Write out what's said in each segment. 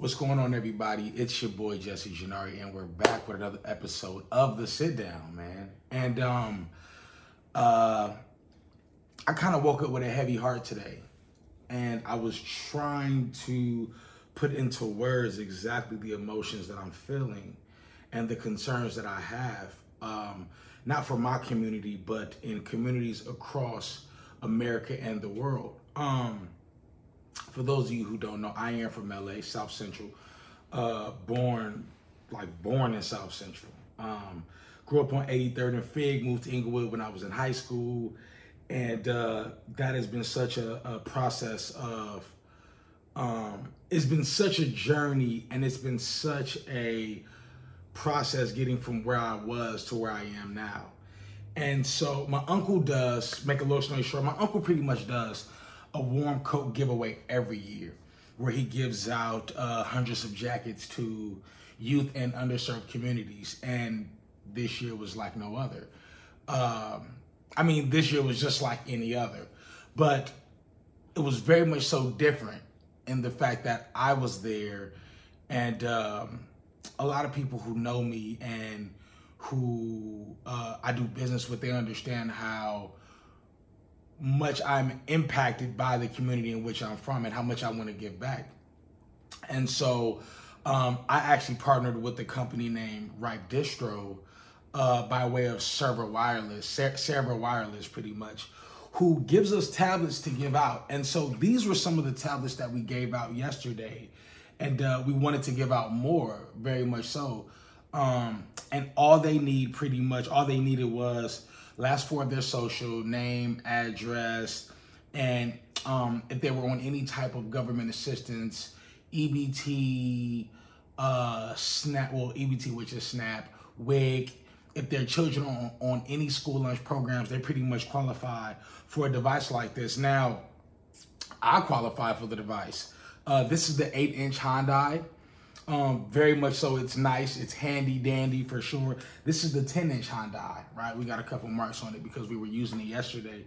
What's going on, everybody? It's your boy Jesse Janari, and we're back with another episode of the Sit Down, man. And um, uh, I kind of woke up with a heavy heart today, and I was trying to put into words exactly the emotions that I'm feeling and the concerns that I have, um, not for my community, but in communities across America and the world. Um, for those of you who don't know, I am from LA, South Central. Uh, born, like born in South Central. Um, grew up on 83rd and Fig, moved to Inglewood when I was in high school. And uh, that has been such a, a process of, um, it's been such a journey and it's been such a process getting from where I was to where I am now. And so my uncle does, make a little story short, my uncle pretty much does a warm coat giveaway every year where he gives out uh, hundreds of jackets to youth and underserved communities. And this year was like no other. Um, I mean, this year was just like any other, but it was very much so different in the fact that I was there and um, a lot of people who know me and who uh, I do business with, they understand how much I'm impacted by the community in which I'm from and how much I want to give back. And so um, I actually partnered with a company named Ripe Distro uh, by way of Server Wireless, Server Wireless pretty much, who gives us tablets to give out. And so these were some of the tablets that we gave out yesterday. And uh, we wanted to give out more, very much so. Um, and all they need pretty much, all they needed was last four of their social, name, address, and um, if they were on any type of government assistance, EBT, uh, SNAP, well, EBT, which is SNAP, WIC, if their children on, on any school lunch programs, they pretty much qualify for a device like this. Now, I qualify for the device. Uh, this is the 8 inch Hyundai. Um, very much so. It's nice. It's handy dandy for sure. This is the 10 inch Hyundai, right? We got a couple marks on it because we were using it yesterday.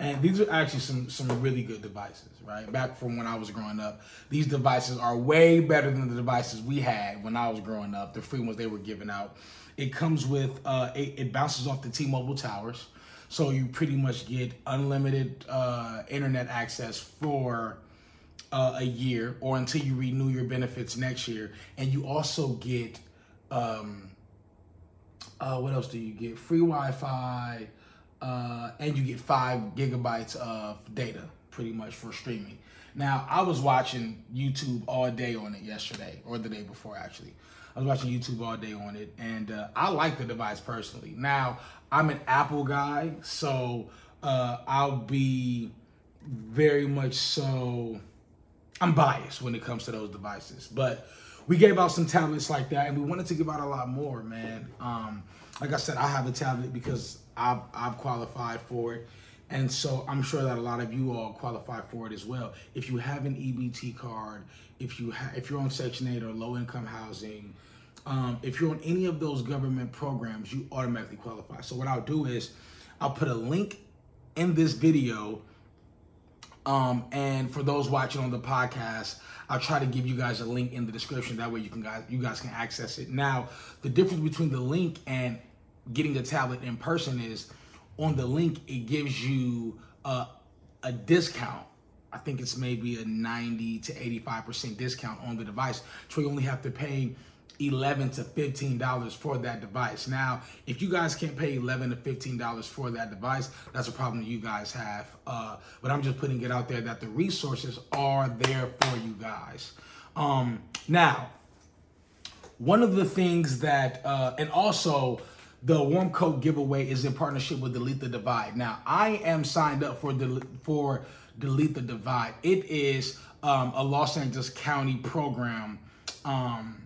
And these are actually some some really good devices, right? Back from when I was growing up, these devices are way better than the devices we had when I was growing up. The free ones they were giving out. It comes with uh, it, it bounces off the T-Mobile towers, so you pretty much get unlimited uh, internet access for uh, a year or until you renew your benefits next year. And you also get, um, uh, what else do you get? Free Wi Fi, uh, and you get five gigabytes of data pretty much for streaming. Now, I was watching YouTube all day on it yesterday or the day before, actually. I was watching YouTube all day on it, and uh, I like the device personally. Now, I'm an Apple guy, so uh, I'll be very much so I'm biased when it comes to those devices, but we gave out some tablets like that, and we wanted to give out a lot more, man. Um, like I said, I have a tablet because I've, I've qualified for it, and so I'm sure that a lot of you all qualify for it as well. If you have an EBT card, if you ha- if you're on Section 8 or low income housing, um, if you're on any of those government programs, you automatically qualify. So what I'll do is I'll put a link in this video um, and for those watching on the podcast, I'll try to give you guys a link in the description. That way you can guys you guys can access it. Now, the difference between the link and getting a tablet in person is on the link it gives you a, a discount. I think it's maybe a 90 to 85% discount on the device. So you only have to pay 11 to 15 dollars for that device. Now if you guys can't pay 11 to 15 dollars for that device that's a problem you guys have uh, but i'm just putting it out there that the resources are there for you guys. Um, now one of the things that uh, and also the warm coat giveaway is in partnership with delete the divide. Now i am signed up for the for delete the divide. It is um, a los angeles county program um,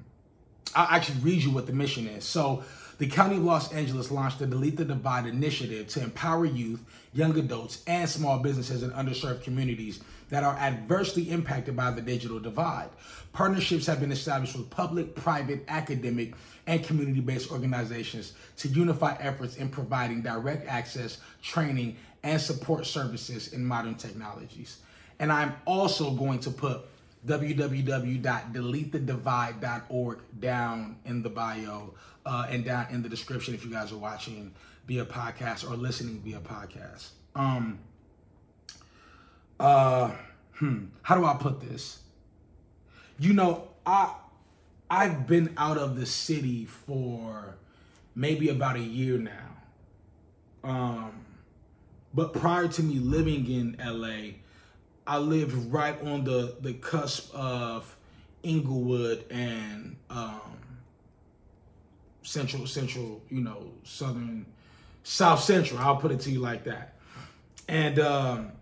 I'll actually read you what the mission is. So, the County of Los Angeles launched the Delete the Divide initiative to empower youth, young adults, and small businesses in underserved communities that are adversely impacted by the digital divide. Partnerships have been established with public, private, academic, and community based organizations to unify efforts in providing direct access, training, and support services in modern technologies. And I'm also going to put www.deletethedivide.org down in the bio uh, and down in the description if you guys are watching via podcast or listening via podcast. Um, uh, hmm, how do I put this? You know, I I've been out of the city for maybe about a year now. Um, but prior to me living in LA, I lived right on the the cusp of Inglewood and um, central central, you know, southern south central. I'll put it to you like that. And um,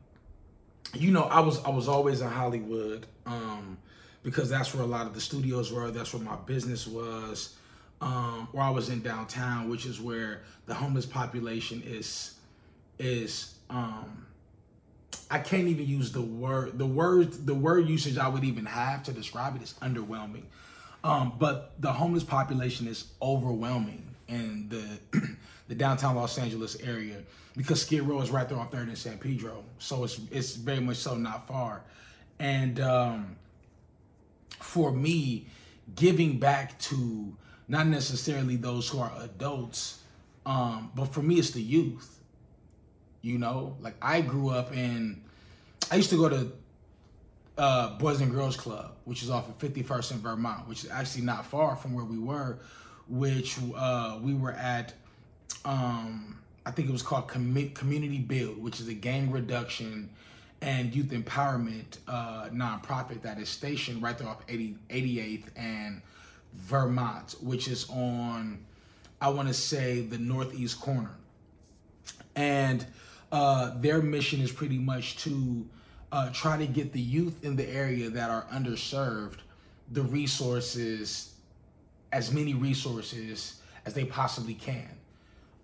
you know, I was I was always in Hollywood um, because that's where a lot of the studios were. That's where my business was. Um, or I was in downtown, which is where the homeless population is is um, I can't even use the word the word the word usage I would even have to describe it is underwhelming. Um, but the homeless population is overwhelming in the the downtown Los Angeles area because Skid Row is right there on Third and San Pedro, so it's it's very much so not far. And um, for me, giving back to not necessarily those who are adults, um, but for me, it's the youth. You know, like I grew up in, I used to go to uh, Boys and Girls Club, which is off of 51st in Vermont, which is actually not far from where we were, which uh, we were at um, I think it was called Com- Community Build, which is a gang reduction and youth empowerment uh, nonprofit that is stationed right there off 80, 88th and Vermont, which is on, I want to say, the northeast corner. And uh, their mission is pretty much to uh, try to get the youth in the area that are underserved the resources, as many resources as they possibly can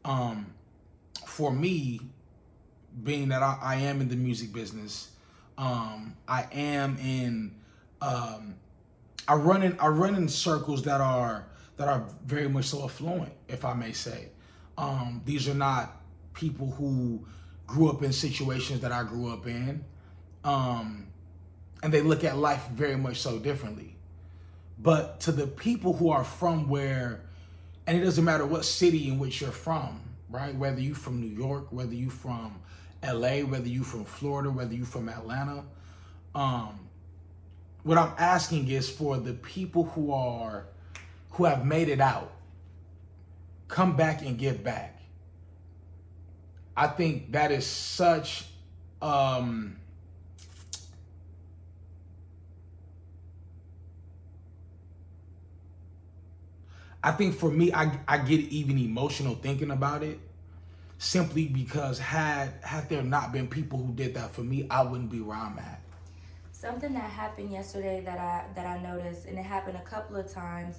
um, for me, being that I, I, am in the music business, um, I am in, um, I run in, I run in circles that are that are very much so affluent, if I may say. Um, these are not people who grew up in situations that I grew up in, um, and they look at life very much so differently. But to the people who are from where and it doesn't matter what city in which you're from, right? Whether you're from New York, whether you're from LA, whether you're from Florida, whether you're from Atlanta. Um, what I'm asking is for the people who are who have made it out, come back and give back. I think that is such um, I think for me, I, I get even emotional thinking about it simply because had had there not been people who did that for me, I wouldn't be where I'm at. Something that happened yesterday that I that I noticed, and it happened a couple of times,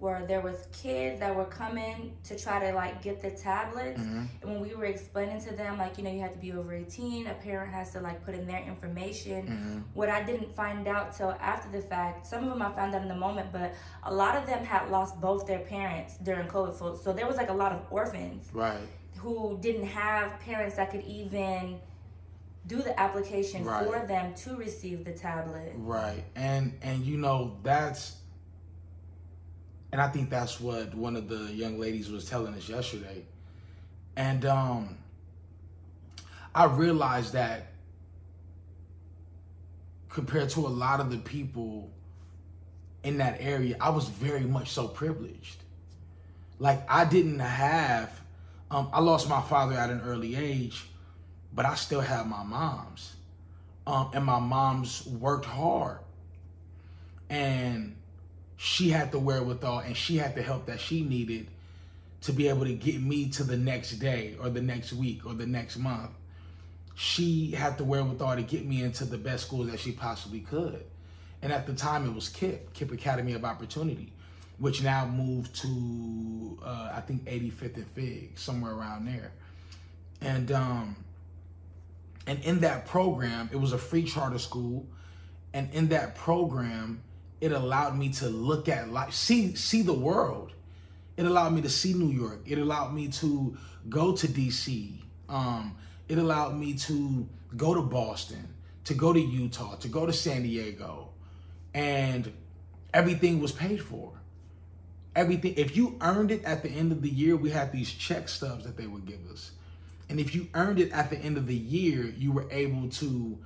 where there was kids that were coming to try to like get the tablets mm-hmm. and when we were explaining to them like you know you have to be over 18 a parent has to like put in their information mm-hmm. what i didn't find out till after the fact some of them i found out in the moment but a lot of them had lost both their parents during covid so, so there was like a lot of orphans right who didn't have parents that could even do the application right. for them to receive the tablet right and and you know that's and I think that's what one of the young ladies was telling us yesterday. And um, I realized that compared to a lot of the people in that area, I was very much so privileged. Like I didn't have, um, I lost my father at an early age, but I still have my mom's. Um, and my mom's worked hard. And she had the wherewithal and she had the help that she needed to be able to get me to the next day or the next week or the next month. She had the wherewithal to get me into the best schools that she possibly could. And at the time, it was KIPP, KIPP Academy of Opportunity, which now moved to, uh, I think, 85th and Fig, somewhere around there. And, um, and in that program, it was a free charter school. And in that program, it allowed me to look at life, see see the world. It allowed me to see New York. It allowed me to go to DC. Um, it allowed me to go to Boston, to go to Utah, to go to San Diego, and everything was paid for. Everything, if you earned it at the end of the year, we had these check stubs that they would give us. And if you earned it at the end of the year, you were able to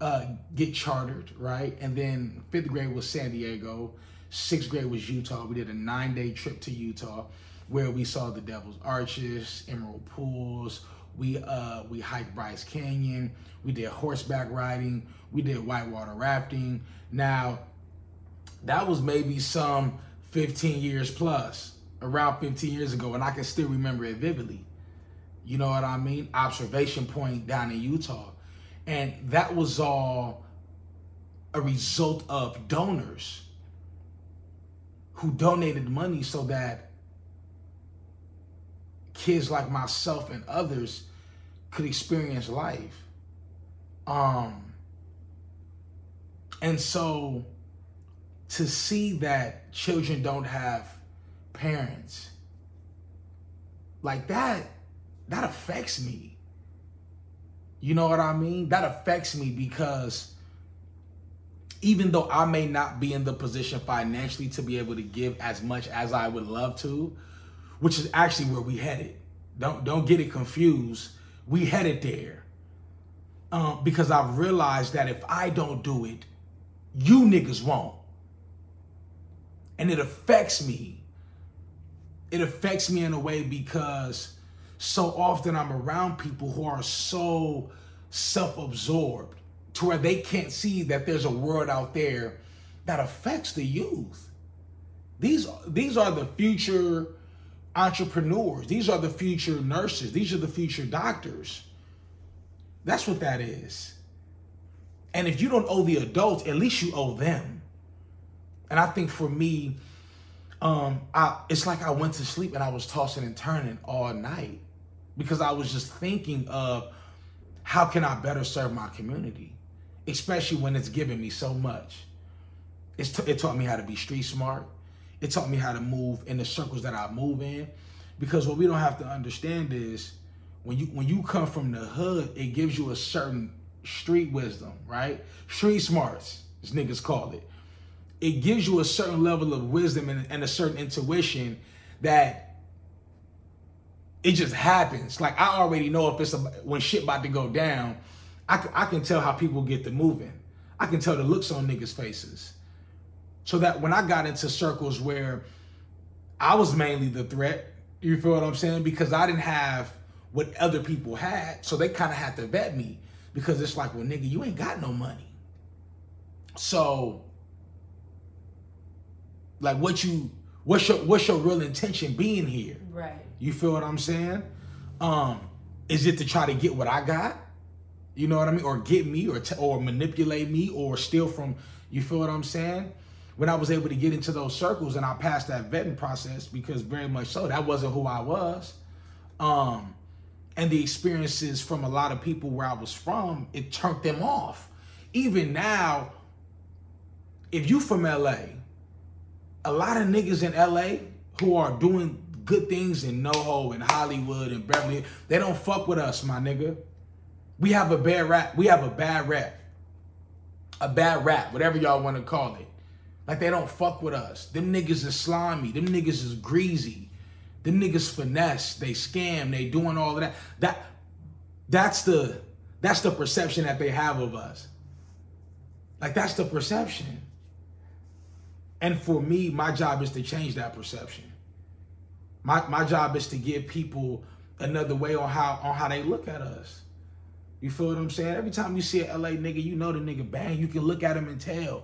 uh, get chartered, right? And then fifth grade was San Diego, sixth grade was Utah. We did a nine day trip to Utah where we saw the Devil's Arches, Emerald Pools. We uh, we hiked Bryce Canyon. We did horseback riding. We did whitewater rafting. Now, that was maybe some 15 years plus, around 15 years ago, and I can still remember it vividly. You know what I mean? Observation point down in Utah. And that was all a result of donors who donated money so that kids like myself and others could experience life. Um, and so to see that children don't have parents like that that affects me you know what i mean? That affects me because even though i may not be in the position financially to be able to give as much as i would love to which is actually where we headed. Don't don't get it confused. We headed there. Um, because i've realized that if i don't do it you niggas won't. And it affects me. It affects me in a way because so often I'm around people who are so self absorbed to where they can't see that there's a world out there that affects the youth. These, these are the future entrepreneurs, these are the future nurses, these are the future doctors. That's what that is. And if you don't owe the adults, at least you owe them. And I think for me, um, I it's like I went to sleep and I was tossing and turning all night because I was just thinking of how can I better serve my community, especially when it's given me so much. T- it taught me how to be street smart. It taught me how to move in the circles that I move in, because what we don't have to understand is when you when you come from the hood, it gives you a certain street wisdom, right? Street smarts, as niggas call it it gives you a certain level of wisdom and, and a certain intuition that it just happens. Like I already know if it's a, when shit about to go down, I, I can tell how people get to moving. I can tell the looks on niggas' faces. So that when I got into circles where I was mainly the threat, you feel what I'm saying? Because I didn't have what other people had. So they kind of had to vet me because it's like, well, nigga, you ain't got no money. So like what you what's your what's your real intention being here? Right. You feel what I'm saying? Um, is it to try to get what I got? You know what I mean? Or get me or t- or manipulate me or steal from you feel what I'm saying? When I was able to get into those circles and I passed that vetting process because very much so that wasn't who I was. Um, and the experiences from a lot of people where I was from, it turned them off. Even now, if you from LA a lot of niggas in LA who are doing good things in NoHo and Hollywood and Beverly, they don't fuck with us, my nigga. We have a bad rap. We have a bad rap. A bad rap, whatever y'all want to call it. Like they don't fuck with us. Them niggas is slimy. Them niggas is greasy. Them niggas finesse. They scam. They doing all of that. That that's the that's the perception that they have of us. Like that's the perception. And for me, my job is to change that perception. My my job is to give people another way on how on how they look at us. You feel what I'm saying? Every time you see an LA nigga, you know the nigga bang. You can look at him and tell.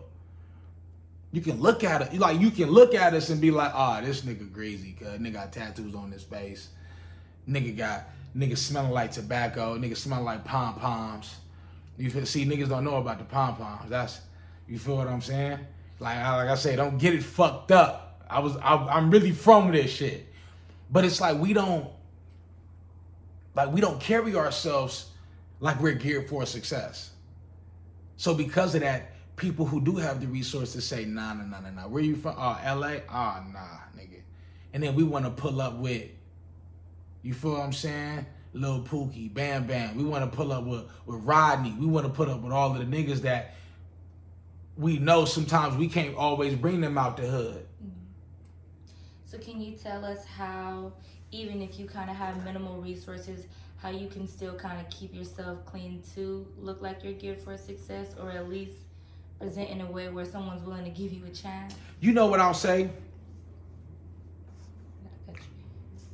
You can look at it, like you can look at us and be like, ah, oh, this nigga crazy, cause nigga got tattoos on his face. Nigga got nigga smelling like tobacco, nigga smelling like pom poms. You feel, see, niggas don't know about the pom poms. That's you feel what I'm saying? Like, like I say, don't get it fucked up. I was, I, I'm really from this shit. But it's like we don't, like we don't carry ourselves like we're geared for success. So because of that, people who do have the resources say, nah, nah, nah, nah, nah. Where you from? Oh, LA? Ah, oh, nah, nigga. And then we want to pull up with, you feel what I'm saying? Lil Pookie, Bam Bam. We want to pull up with, with Rodney. We want to put up with all of the niggas that we know sometimes we can't always bring them out the hood. So can you tell us how, even if you kind of have minimal resources, how you can still kind of keep yourself clean to look like you're geared for success, or at least present in a way where someone's willing to give you a chance? You know what I'll say?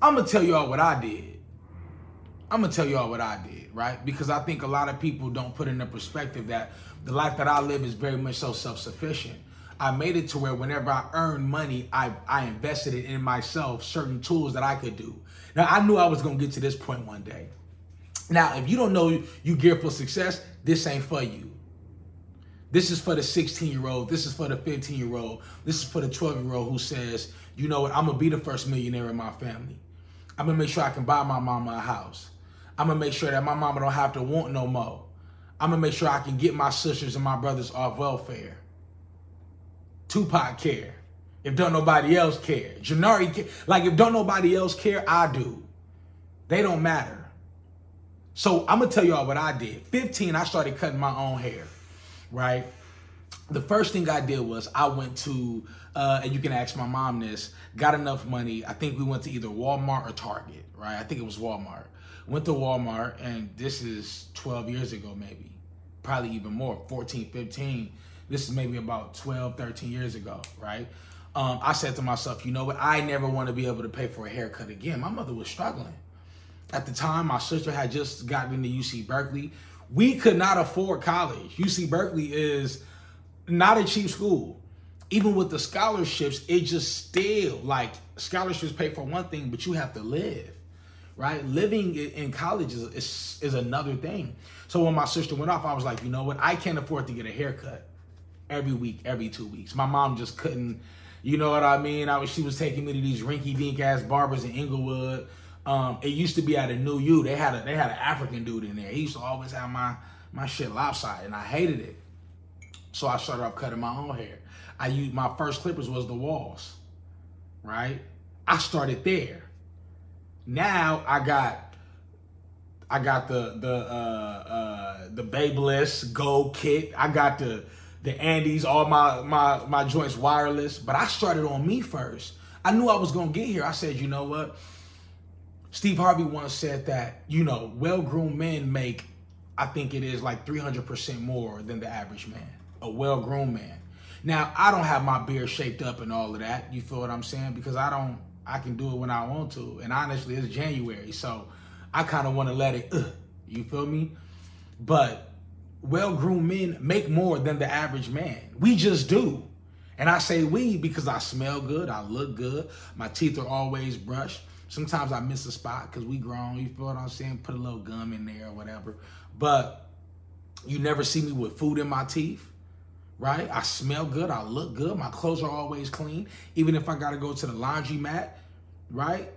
I'm gonna tell y'all what I did. I'm gonna tell y'all what I did, right? Because I think a lot of people don't put in the perspective that the life that I live is very much so self-sufficient. I made it to where whenever I earned money, I, I invested it in myself, certain tools that I could do. Now I knew I was gonna get to this point one day. Now, if you don't know you geared for success, this ain't for you. This is for the 16 year old. This is for the 15 year old. This is for the 12 year old who says, you know what, I'm gonna be the first millionaire in my family. I'm gonna make sure I can buy my mama a house. I'm gonna make sure that my mama don't have to want no more. I'm gonna make sure I can get my sisters and my brothers off welfare. Tupac care. If don't nobody else care. Janari care. Like if don't nobody else care, I do. They don't matter. So I'm gonna tell y'all what I did. 15, I started cutting my own hair, right? The first thing I did was I went to, uh, and you can ask my mom this, got enough money. I think we went to either Walmart or Target, right? I think it was Walmart. Went to Walmart, and this is 12 years ago, maybe, probably even more, 14, 15 this is maybe about 12, 13 years ago, right? Um, I said to myself, you know what? I never want to be able to pay for a haircut again. My mother was struggling. At the time, my sister had just gotten into UC Berkeley. We could not afford college. UC Berkeley is not a cheap school. Even with the scholarships, it just still like scholarships pay for one thing, but you have to live, right? Living in college is, is, is another thing. So when my sister went off, I was like, you know what? I can't afford to get a haircut every week, every two weeks. My mom just couldn't, you know what I mean? I was she was taking me to these rinky dink ass barbers in Inglewood. Um, it used to be at a New U. They had a they had an African dude in there. He used to always have my my shit lopsided, and I hated it. So I started off cutting my own hair. I used my first clippers was the Wahls, right? I started there. Now I got I got the the uh, uh, the Babyliss Gold kit. I got the the Andis, all my my my joints wireless. But I started on me first. I knew I was gonna get here. I said, you know what? Steve Harvey once said that, you know, well-groomed men make, I think it is like 300% more than the average man, a well-groomed man. Now, I don't have my beard shaped up and all of that. You feel what I'm saying? Because I don't, I can do it when I want to. And honestly, it's January, so I kind of want to let it, uh, you feel me? But well groomed men make more than the average man. We just do. And I say we because I smell good, I look good, my teeth are always brushed. Sometimes I miss a spot because we grown, you feel what I'm saying? Put a little gum in there or whatever. But you never see me with food in my teeth, right? I smell good, I look good, my clothes are always clean. Even if I gotta go to the laundry mat, right?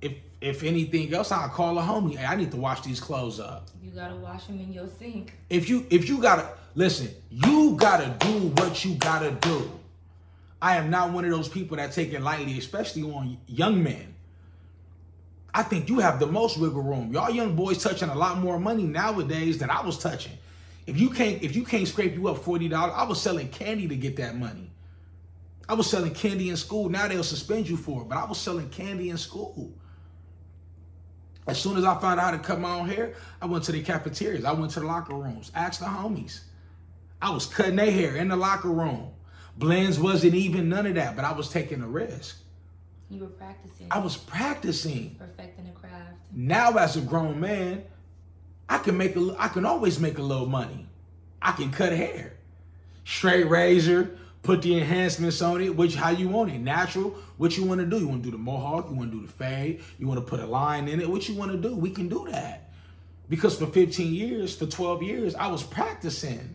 If if anything else, I'll call a homie. Hey, I need to wash these clothes up. You gotta wash them in your sink. If you if you gotta listen, you gotta do what you gotta do. I am not one of those people that take it lightly, especially on young men. I think you have the most wiggle room. Y'all young boys touching a lot more money nowadays than I was touching. If you can't if you can't scrape you up forty dollars, I was selling candy to get that money. I was selling candy in school. Now they'll suspend you for it, but I was selling candy in school. As soon as I found out how to cut my own hair, I went to the cafeterias. I went to the locker rooms, asked the homies. I was cutting their hair in the locker room. Blends wasn't even none of that, but I was taking a risk. You were practicing. I was practicing. Perfecting the craft. Now, as a grown man, I can make a. I can always make a little money. I can cut hair, straight razor, put the enhancements on it, which how you want it. Natural, what you want to do. You want to do the mohawk, you want to do the fade, you want to put a line in it. What you want to do, we can do that. Because for 15 years, for 12 years, I was practicing.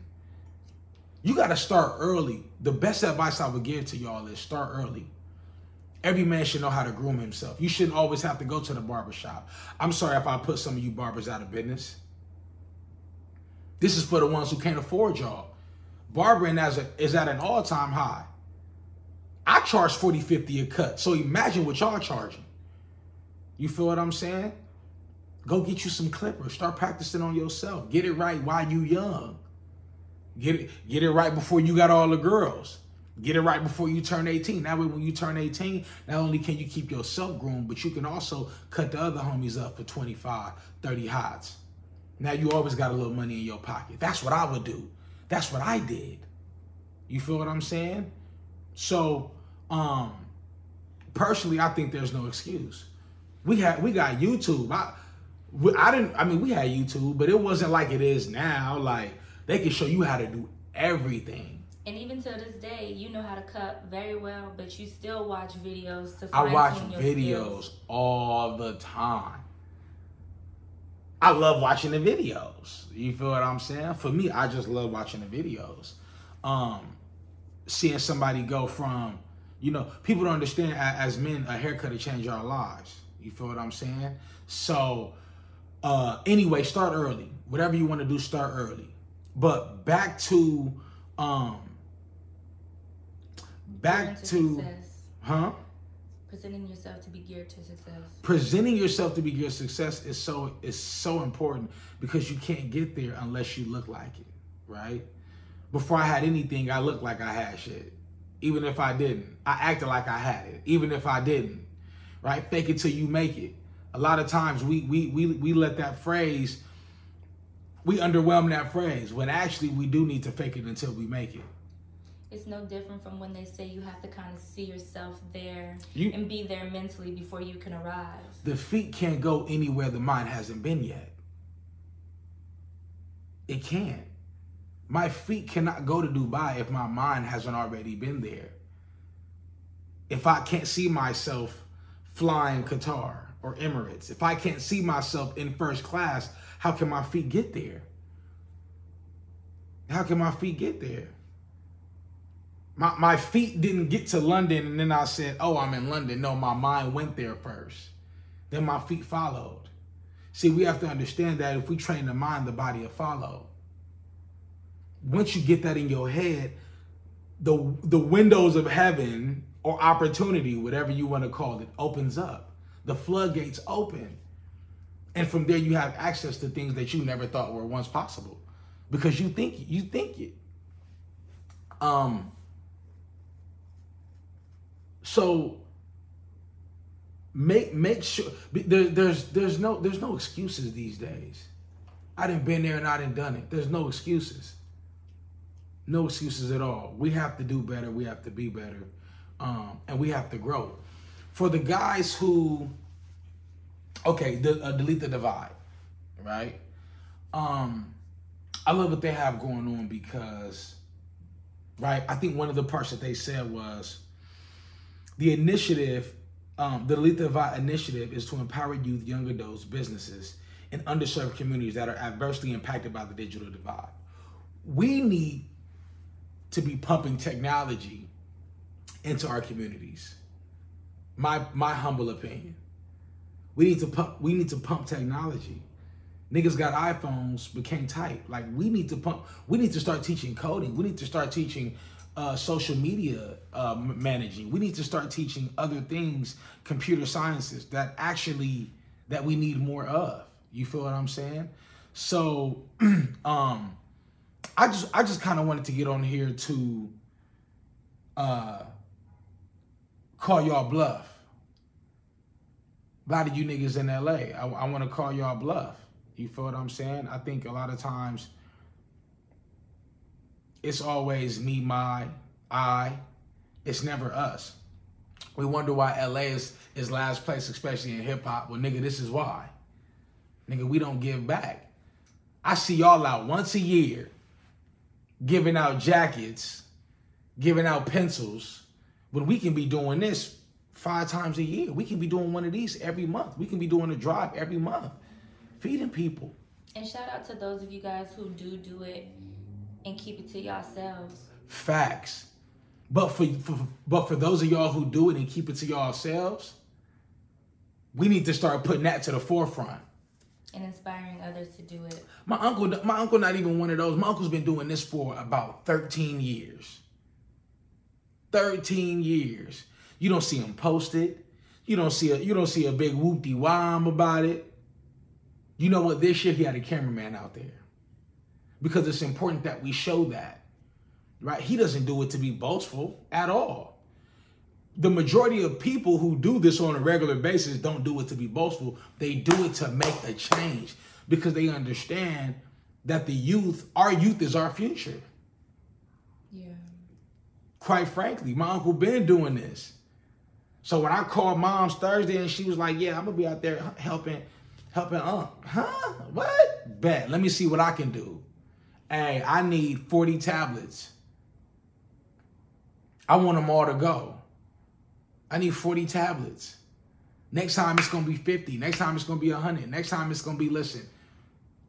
You got to start early. The best advice I would give to y'all is start early. Every man should know how to groom himself. You shouldn't always have to go to the barber shop. I'm sorry if I put some of you barbers out of business. This is for the ones who can't afford y'all barbering as a, is at an all-time high. I charge 40, 50 a cut. So imagine what y'all charging. You feel what I'm saying? Go get you some clippers. Start practicing on yourself. Get it right while you young. Get it, get it right before you got all the girls. Get it right before you turn 18. That way, when you turn 18, not only can you keep yourself groomed, but you can also cut the other homies up for 25, 30 hots. Now you always got a little money in your pocket. That's what I would do. That's what I did. You feel what I'm saying? So, um, personally, I think there's no excuse. We had we got YouTube. I we, I didn't. I mean, we had YouTube, but it wasn't like it is now. Like they can show you how to do everything. And even to this day, you know how to cut very well, but you still watch videos to. I watch videos all the time. I love watching the videos. You feel what I'm saying? For me, I just love watching the videos. Um, seeing somebody go from, you know, people don't understand as men, a haircut to change our lives. You feel what I'm saying? So, uh, anyway, start early. Whatever you want to do, start early. But back to, um, back to, success. huh? Presenting yourself to be geared to success. presenting yourself to be geared to success is so is so important because you can't get there unless you look like it, right? Before I had anything, I looked like I had shit. Even if I didn't, I acted like I had it. Even if I didn't, right? Fake it till you make it. A lot of times we we we we let that phrase we underwhelm that phrase when actually we do need to fake it until we make it. It's no different from when they say you have to kind of see yourself there You- and be there mentally before you can arrive. The feet can't go anywhere the mind hasn't been yet. It can't. My feet cannot go to Dubai if my mind hasn't already been there. If I can't see myself flying Qatar or Emirates, if I can't see myself in first class, how can my feet get there? How can my feet get there? My, my feet didn't get to London and then I said, oh, I'm in London. No, my mind went there first. Then my feet followed. See, we have to understand that if we train the mind, the body will follow. Once you get that in your head, the the windows of heaven or opportunity, whatever you want to call it, opens up. The floodgates open. And from there you have access to things that you never thought were once possible. Because you think you think it. Um so make make sure there, there's there's no there's no excuses these days. I didn't been there and I didn't done it. There's no excuses. No excuses at all. We have to do better. We have to be better, um, and we have to grow. For the guys who, okay, the, uh, delete the divide, right? Um, I love what they have going on because, right? I think one of the parts that they said was the initiative, um, the Delete initiative is to empower youth, young adults, businesses, and underserved communities that are adversely impacted by the digital divide. We need to be pumping technology into our communities. My my humble opinion. We need to pump we need to pump technology. Niggas got iPhones but can't type. Like we need to pump we need to start teaching coding. We need to start teaching uh, social media uh, managing. We need to start teaching other things, computer sciences that actually that we need more of. You feel what I'm saying? So um I just I just kind of wanted to get on here to uh call y'all bluff. A lot of you niggas in LA, I, I want to call y'all bluff. You feel what I'm saying? I think a lot of times it's always me, my, I. It's never us. We wonder why LA is, is last place, especially in hip hop. Well, nigga, this is why. Nigga, we don't give back. I see y'all out once a year giving out jackets, giving out pencils, when we can be doing this five times a year. We can be doing one of these every month. We can be doing a drive every month, feeding people. And shout out to those of you guys who do do it and keep it to yourselves. Facts. But for, for but for those of y'all who do it and keep it to yourselves, we need to start putting that to the forefront. and inspiring others to do it. My uncle, my uncle, not even one of those. My uncle's been doing this for about 13 years. 13 years. You don't see him post it. You don't see a you don't see a big whoopty wham about it. You know what? This year he had a cameraman out there because it's important that we show that. Right? He doesn't do it to be boastful at all. The majority of people who do this on a regular basis don't do it to be boastful. They do it to make a change because they understand that the youth, our youth is our future. Yeah. Quite frankly, my uncle been doing this. So when I called mom's Thursday and she was like, "Yeah, I'm gonna be out there helping, helping Unc." Huh? What? Bet. Let me see what I can do. Hey, I need 40 tablets. I want them all to go. I need 40 tablets. Next time it's gonna be 50. Next time it's gonna be 100. Next time it's gonna be listen.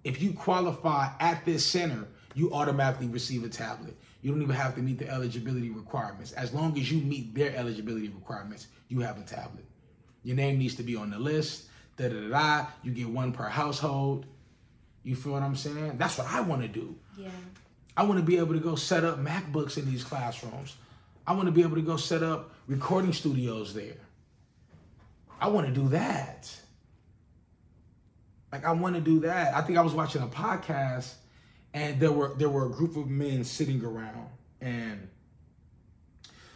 If you qualify at this center, you automatically receive a tablet. You don't even have to meet the eligibility requirements. As long as you meet their eligibility requirements, you have a tablet. Your name needs to be on the list. Da da da da. You get one per household. You feel what I'm saying? That's what I want to do. Yeah. I want to be able to go set up MacBooks in these classrooms. I want to be able to go set up recording studios there. I want to do that. Like I want to do that. I think I was watching a podcast and there were there were a group of men sitting around and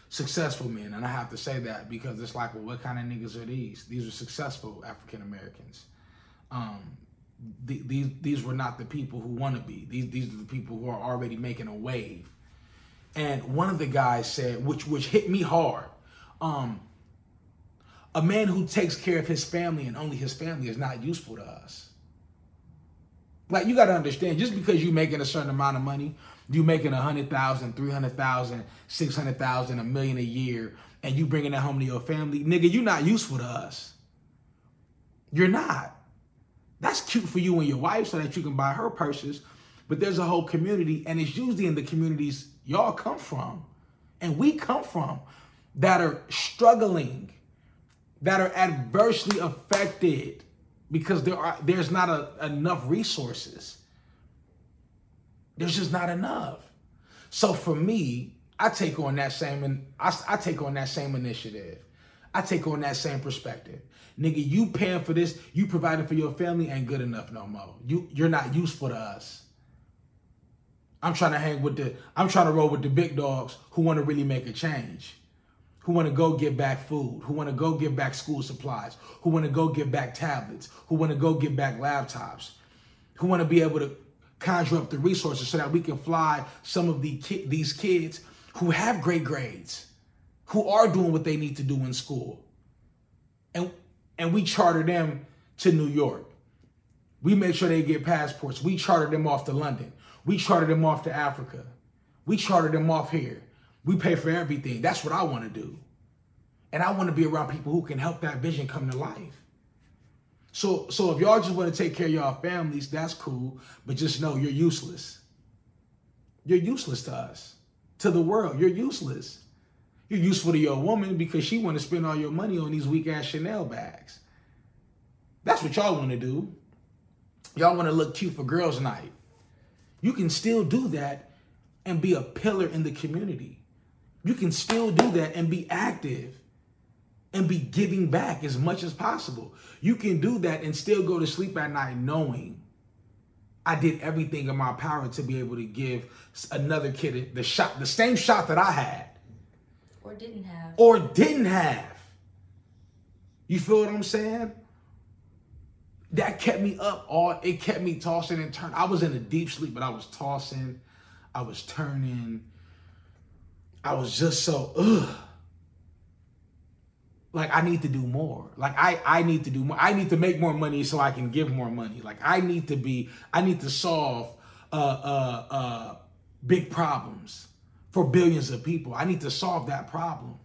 successful men and I have to say that because it's like well what kind of niggas are these? These are successful African Americans. Um the, these these were not the people who want to be. These these are the people who are already making a wave. And one of the guys said, which which hit me hard, um, a man who takes care of his family and only his family is not useful to us. Like you got to understand, just because you're making a certain amount of money, you making a hundred thousand, three hundred thousand, six hundred thousand, a million a year, and you bringing that home to your family, nigga, you're not useful to us. You're not. That's cute for you and your wife so that you can buy her purses, but there's a whole community, and it's usually in the communities y'all come from, and we come from, that are struggling, that are adversely affected because there are there's not a, enough resources. There's just not enough. So for me, I take on that same I, I take on that same initiative. I take on that same perspective. Nigga, you paying for this, you providing for your family ain't good enough no more. You you're not useful to us. I'm trying to hang with the I'm trying to roll with the big dogs who want to really make a change who want to go get back food, who want to go get back school supplies, who want to go get back tablets, who want to go get back laptops, who want to be able to conjure up the resources so that we can fly some of the ki- these kids who have great grades, who are doing what they need to do in school. And and we charter them to New York. We make sure they get passports. We charter them off to London. We charter them off to Africa. We charter them off here. We pay for everything. That's what I want to do. And I want to be around people who can help that vision come to life. So, so if y'all just want to take care of y'all families, that's cool. But just know you're useless. You're useless to us, to the world. You're useless. You're useful to your woman because she want to spend all your money on these weak ass Chanel bags. That's what y'all want to do. Y'all want to look cute for girls' night. You can still do that and be a pillar in the community. You can still do that and be active and be giving back as much as possible. You can do that and still go to sleep at night knowing I did everything in my power to be able to give another kid the shot, the same shot that I had. Or didn't have. Or didn't have. You feel what I'm saying? That kept me up all it kept me tossing and turning. I was in a deep sleep, but I was tossing, I was turning, I was just so ugh. Like I need to do more. Like I I need to do more. I need to make more money so I can give more money. Like I need to be I need to solve uh uh uh big problems for billions of people. I need to solve that problem.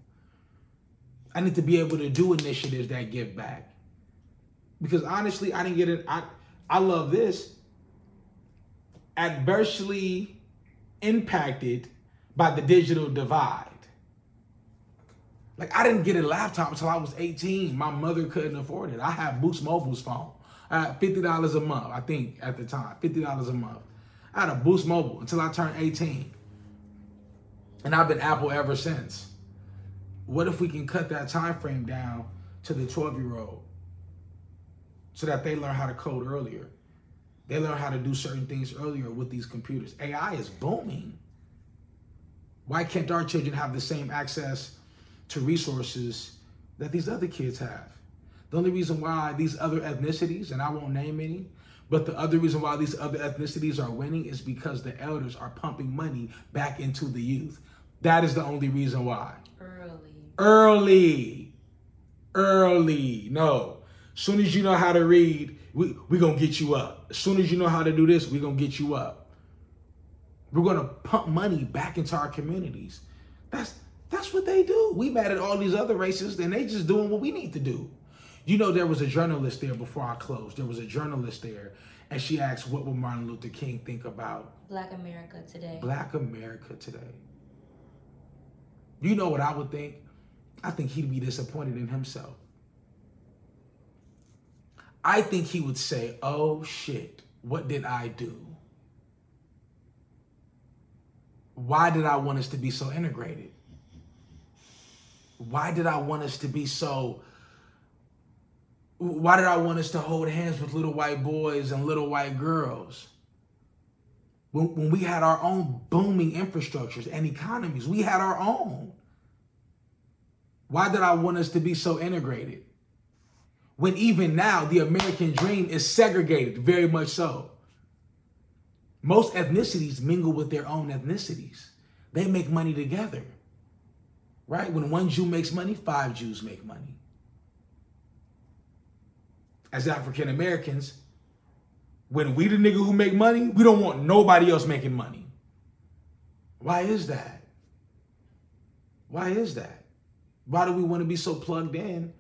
I need to be able to do initiatives that give back. Because honestly, I didn't get it. I I love this. Adversely impacted by the digital divide. Like I didn't get a laptop until I was 18. My mother couldn't afford it. I had Boost Mobile's phone. I had $50 a month, I think at the time, $50 a month. I had a Boost Mobile until I turned 18. And I've been Apple ever since. What if we can cut that time frame down to the 12 year old so that they learn how to code earlier? They learn how to do certain things earlier with these computers. AI is booming. Why can't our children have the same access to resources that these other kids have? The only reason why these other ethnicities, and I won't name any, but the other reason why these other ethnicities are winning is because the elders are pumping money back into the youth. That is the only reason why. Early. Early. Early. No. Soon as you know how to read, we we gonna get you up. As soon as you know how to do this, we're gonna get you up. We're gonna pump money back into our communities. That's that's what they do. We mad at all these other races, and they just doing what we need to do. You know, there was a journalist there before I closed. There was a journalist there, and she asked, "What would Martin Luther King think about Black America today?" Black America today. You know what I would think? I think he'd be disappointed in himself. I think he would say, Oh shit, what did I do? Why did I want us to be so integrated? Why did I want us to be so. Why did I want us to hold hands with little white boys and little white girls? When, when we had our own booming infrastructures and economies, we had our own. Why did I want us to be so integrated? When even now, the American dream is segregated, very much so. Most ethnicities mingle with their own ethnicities, they make money together. Right? When one Jew makes money, five Jews make money. As African Americans, when we the nigga who make money, we don't want nobody else making money. Why is that? Why is that? Why do we want to be so plugged in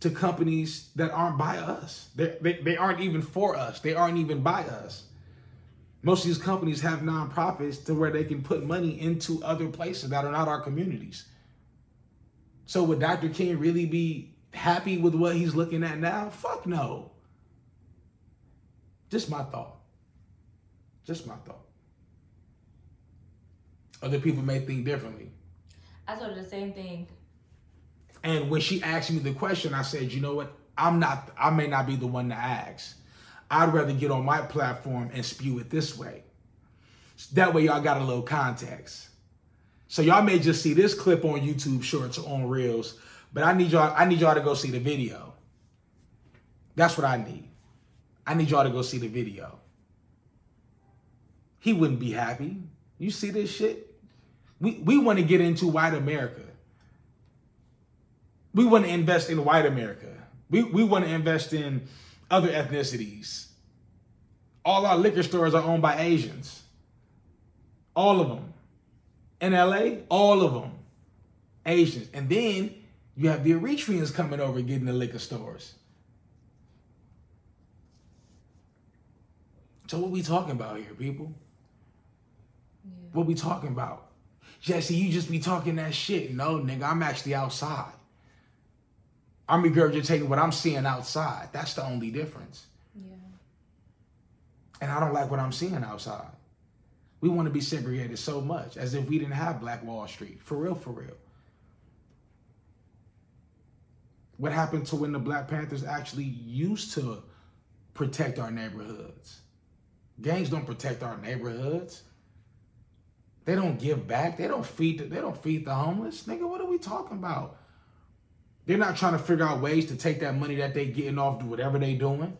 to companies that aren't by us? They, they, aren't even for us. They aren't even by us. Most of these companies have nonprofits to where they can put money into other places that are not our communities. So would Dr. King really be happy with what he's looking at now? Fuck no. Just my thought. Just my thought. Other people may think differently. I told her the same thing. And when she asked me the question, I said, you know what? I'm not, I may not be the one to ask. I'd rather get on my platform and spew it this way. That way, y'all got a little context. So y'all may just see this clip on YouTube Shorts or on Reels, but I need y'all, I need y'all to go see the video. That's what I need. I need y'all to go see the video. He wouldn't be happy. You see this shit? We we want to get into white America. We want to invest in white America. We we want to invest in other ethnicities. All our liquor stores are owned by Asians. All of them. In LA, all of them. Asians. And then you have the Eritreans coming over getting the liquor stores. So what we talking about here, people? Yeah. What we talking about? Jesse, you just be talking that shit. No, nigga, I'm actually outside. I'm regurgitating what I'm seeing outside. That's the only difference. Yeah. And I don't like what I'm seeing outside. We want to be segregated so much as if we didn't have Black Wall Street. For real, for real. What happened to when the Black Panthers actually used to protect our neighborhoods? Gangs don't protect our neighborhoods. They don't give back. They don't feed. The, they don't feed the homeless. Nigga, what are we talking about? They're not trying to figure out ways to take that money that they getting off, do whatever they doing,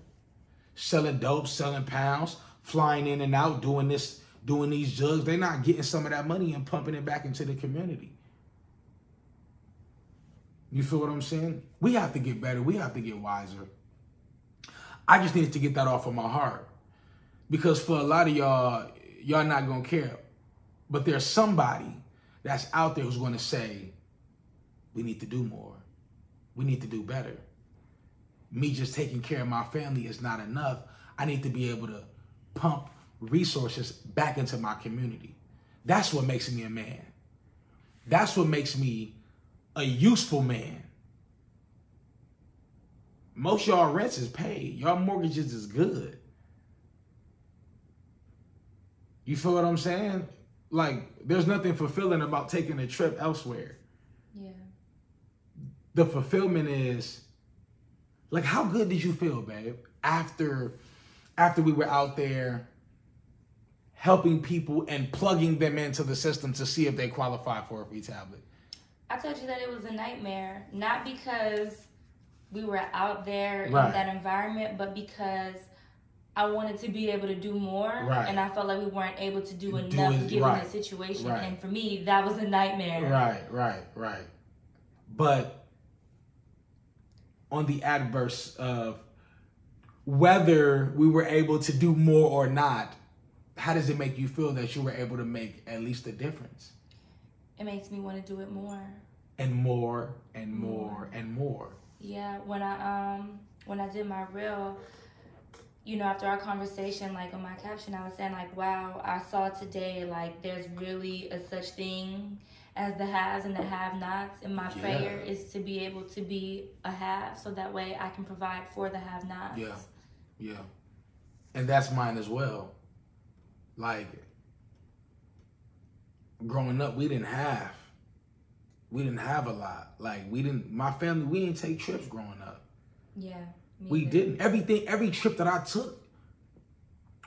selling dope, selling pounds, flying in and out, doing this, doing these drugs. They're not getting some of that money and pumping it back into the community. You feel what I'm saying? We have to get better. We have to get wiser. I just needed to get that off of my heart. Because for a lot of y'all, y'all not gonna care. But there's somebody that's out there who's gonna say, we need to do more. We need to do better. Me just taking care of my family is not enough. I need to be able to pump resources back into my community. That's what makes me a man. That's what makes me a useful man. Most y'all rents is paid. Y'all mortgages is good. You feel what I'm saying? Like, there's nothing fulfilling about taking a trip elsewhere. Yeah. The fulfillment is like, how good did you feel, babe, after after we were out there helping people and plugging them into the system to see if they qualify for a free tablet? I told you that it was a nightmare, not because we were out there Right. in that environment, but because I wanted to be able to do more, Right. and I felt like we weren't able to do Do enough it- given right. the situation. Right. And for me, that was a nightmare. Right, right, right. But on the adverse of whether we were able to do more or not, how does it make you feel that you were able to make at least a difference? It makes me want to do it more. And more and more and more. Yeah, when I um when I did my reel, you know, after our conversation, like on my caption, I was saying like, "Wow, I saw today like there's really a such thing as the haves and the have-nots." And my Yeah. prayer is to be able to be a have, so that way I can provide for the have-nots. Yeah. Yeah. And that's mine as well. Like growing up, we didn't have we didn't have a lot. Like we didn't my family we didn't take trips growing up. Yeah. Me We either. didn't. Everything, every trip that I took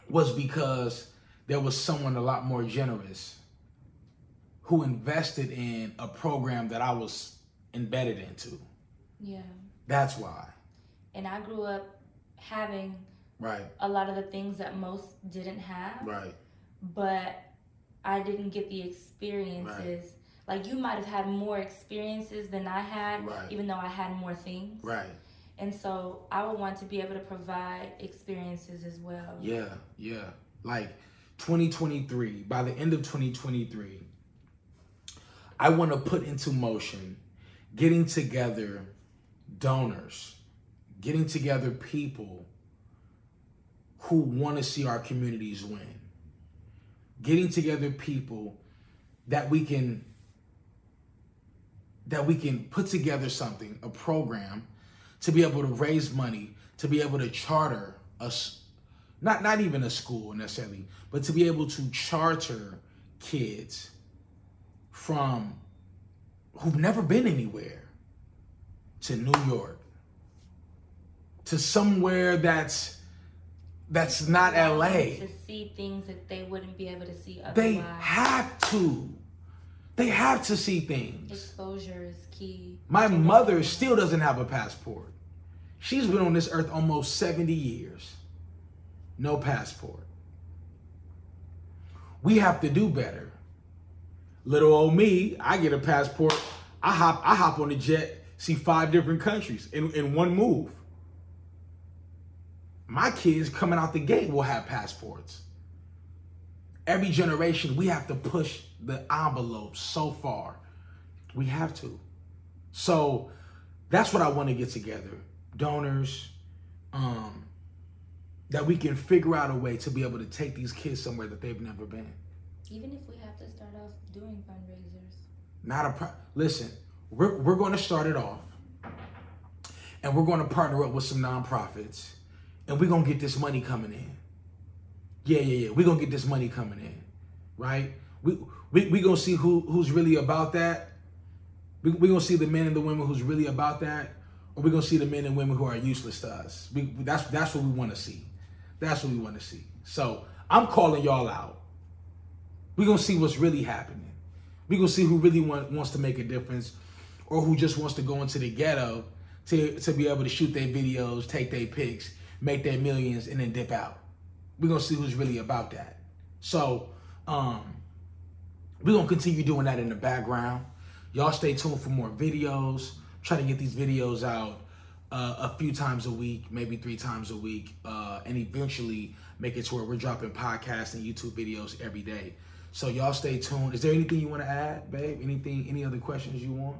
was because there was someone a lot more generous who invested in a program that I was embedded into. Yeah. That's why. And I grew up having Right, a lot of the things that most didn't have. right, but I didn't get the experiences. Like you might have had more experiences than I had, Right. even though I had more things. right. And so I would want to be able to provide experiences as well. Yeah, yeah. Like 2023, by the end of 2023, I want to put into motion getting together donors, getting together people who want to see our communities win, getting together people that we can that we can put together something, a program, to be able to raise money, to be able to charter us, not not even a school necessarily, but to be able to charter kids from who've never been anywhere to New York, to somewhere that's that's not LA. To see things that they wouldn't be able to see otherwise. They have to. They have to see things. Exposure is key. My mother still doesn't have a passport. She's been on this earth almost 70 years. No passport. We have to do better. Little old me, I get a passport. I hop I hop on the jet, see five different countries in, in one move. My kids coming out the gate will have passports. Every generation, we have to push the envelope so far. We have to. So that's what I want to get together. Donors, um, that we can figure out a way to be able to take these kids somewhere that they've never been. Even if we have to start off doing fundraisers. Not a pro- listen. We're we're going to start it off, and we're going to partner up with some nonprofits, and we're gonna get this money coming in. Yeah, yeah, yeah. We're gonna get this money coming in, right? We we we gonna see who who's really about that. We we gonna see the men and the women who's really about that, or we gonna see the men and women who are useless to us. We that's that's what we want to see. That's what we want to see. So I'm calling y'all out. We're gonna see what's really happening. We're gonna see who really want, wants to make a difference or who just wants to go into the ghetto to, to be able to shoot their videos, take their pics, make their millions, and then dip out. We're gonna see who's really about that. So um we're gonna continue doing that in the background. Y'all stay tuned for more videos. Try to get these videos out uh, a few times a week, maybe three times a week, uh, and eventually make it to where we're dropping podcasts and YouTube videos every day. So y'all stay tuned. Is there anything you want to add, babe? Anything? Any other questions you want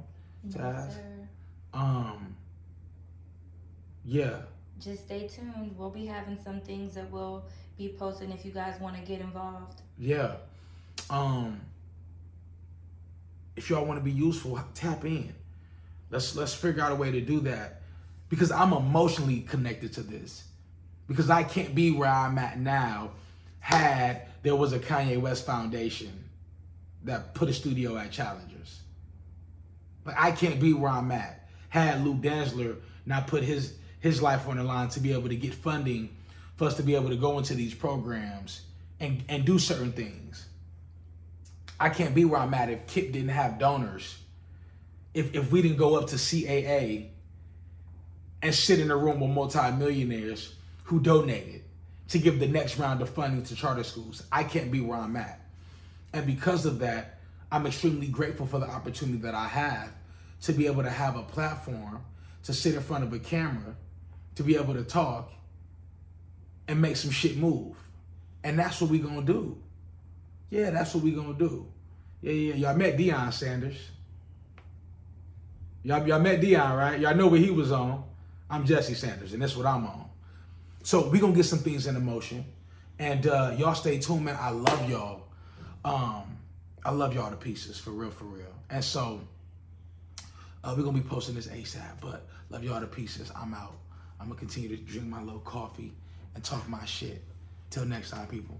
to No, ask? sir. Um. Yeah. Just stay tuned. We'll be having some things that we'll be posting if you guys want to get involved. Yeah. Um if y'all want to be useful, tap in. Let's let's figure out a way to do that because I'm emotionally connected to this. Because I can't be where I'm at now had there was a Kanye West Foundation that put a studio at Challengers. Like I can't be where I'm at had Luke Dansler not put his his life on the line to be able to get funding for us to be able to go into these programs and, and do certain things. I can't be where I'm at if KIPP didn't have donors. If, if we didn't go up to CAA and sit in a room with multimillionaires who donated to give the next round of funding to charter schools, I can't be where I'm at. And because of that, I'm extremely grateful for the opportunity that I have to be able to have a platform to sit in front of a camera, to be able to talk and make some shit move. And that's what we gonna do. Yeah, that's what we gonna do. Yeah, yeah, y'all met Deion Sanders. Y'all, y'all met Deion, right? Y'all know what he was on. I'm Jesse Sanders, and that's what I'm on. So we gonna get some things in motion. And uh, y'all stay tuned, man. I love y'all. Um, I love y'all to pieces, for real, for real. And so uh, we're gonna be posting this ASAP, but love y'all to pieces. I'm out. I'm gonna continue to drink my little coffee and talk my shit. Till next time, people.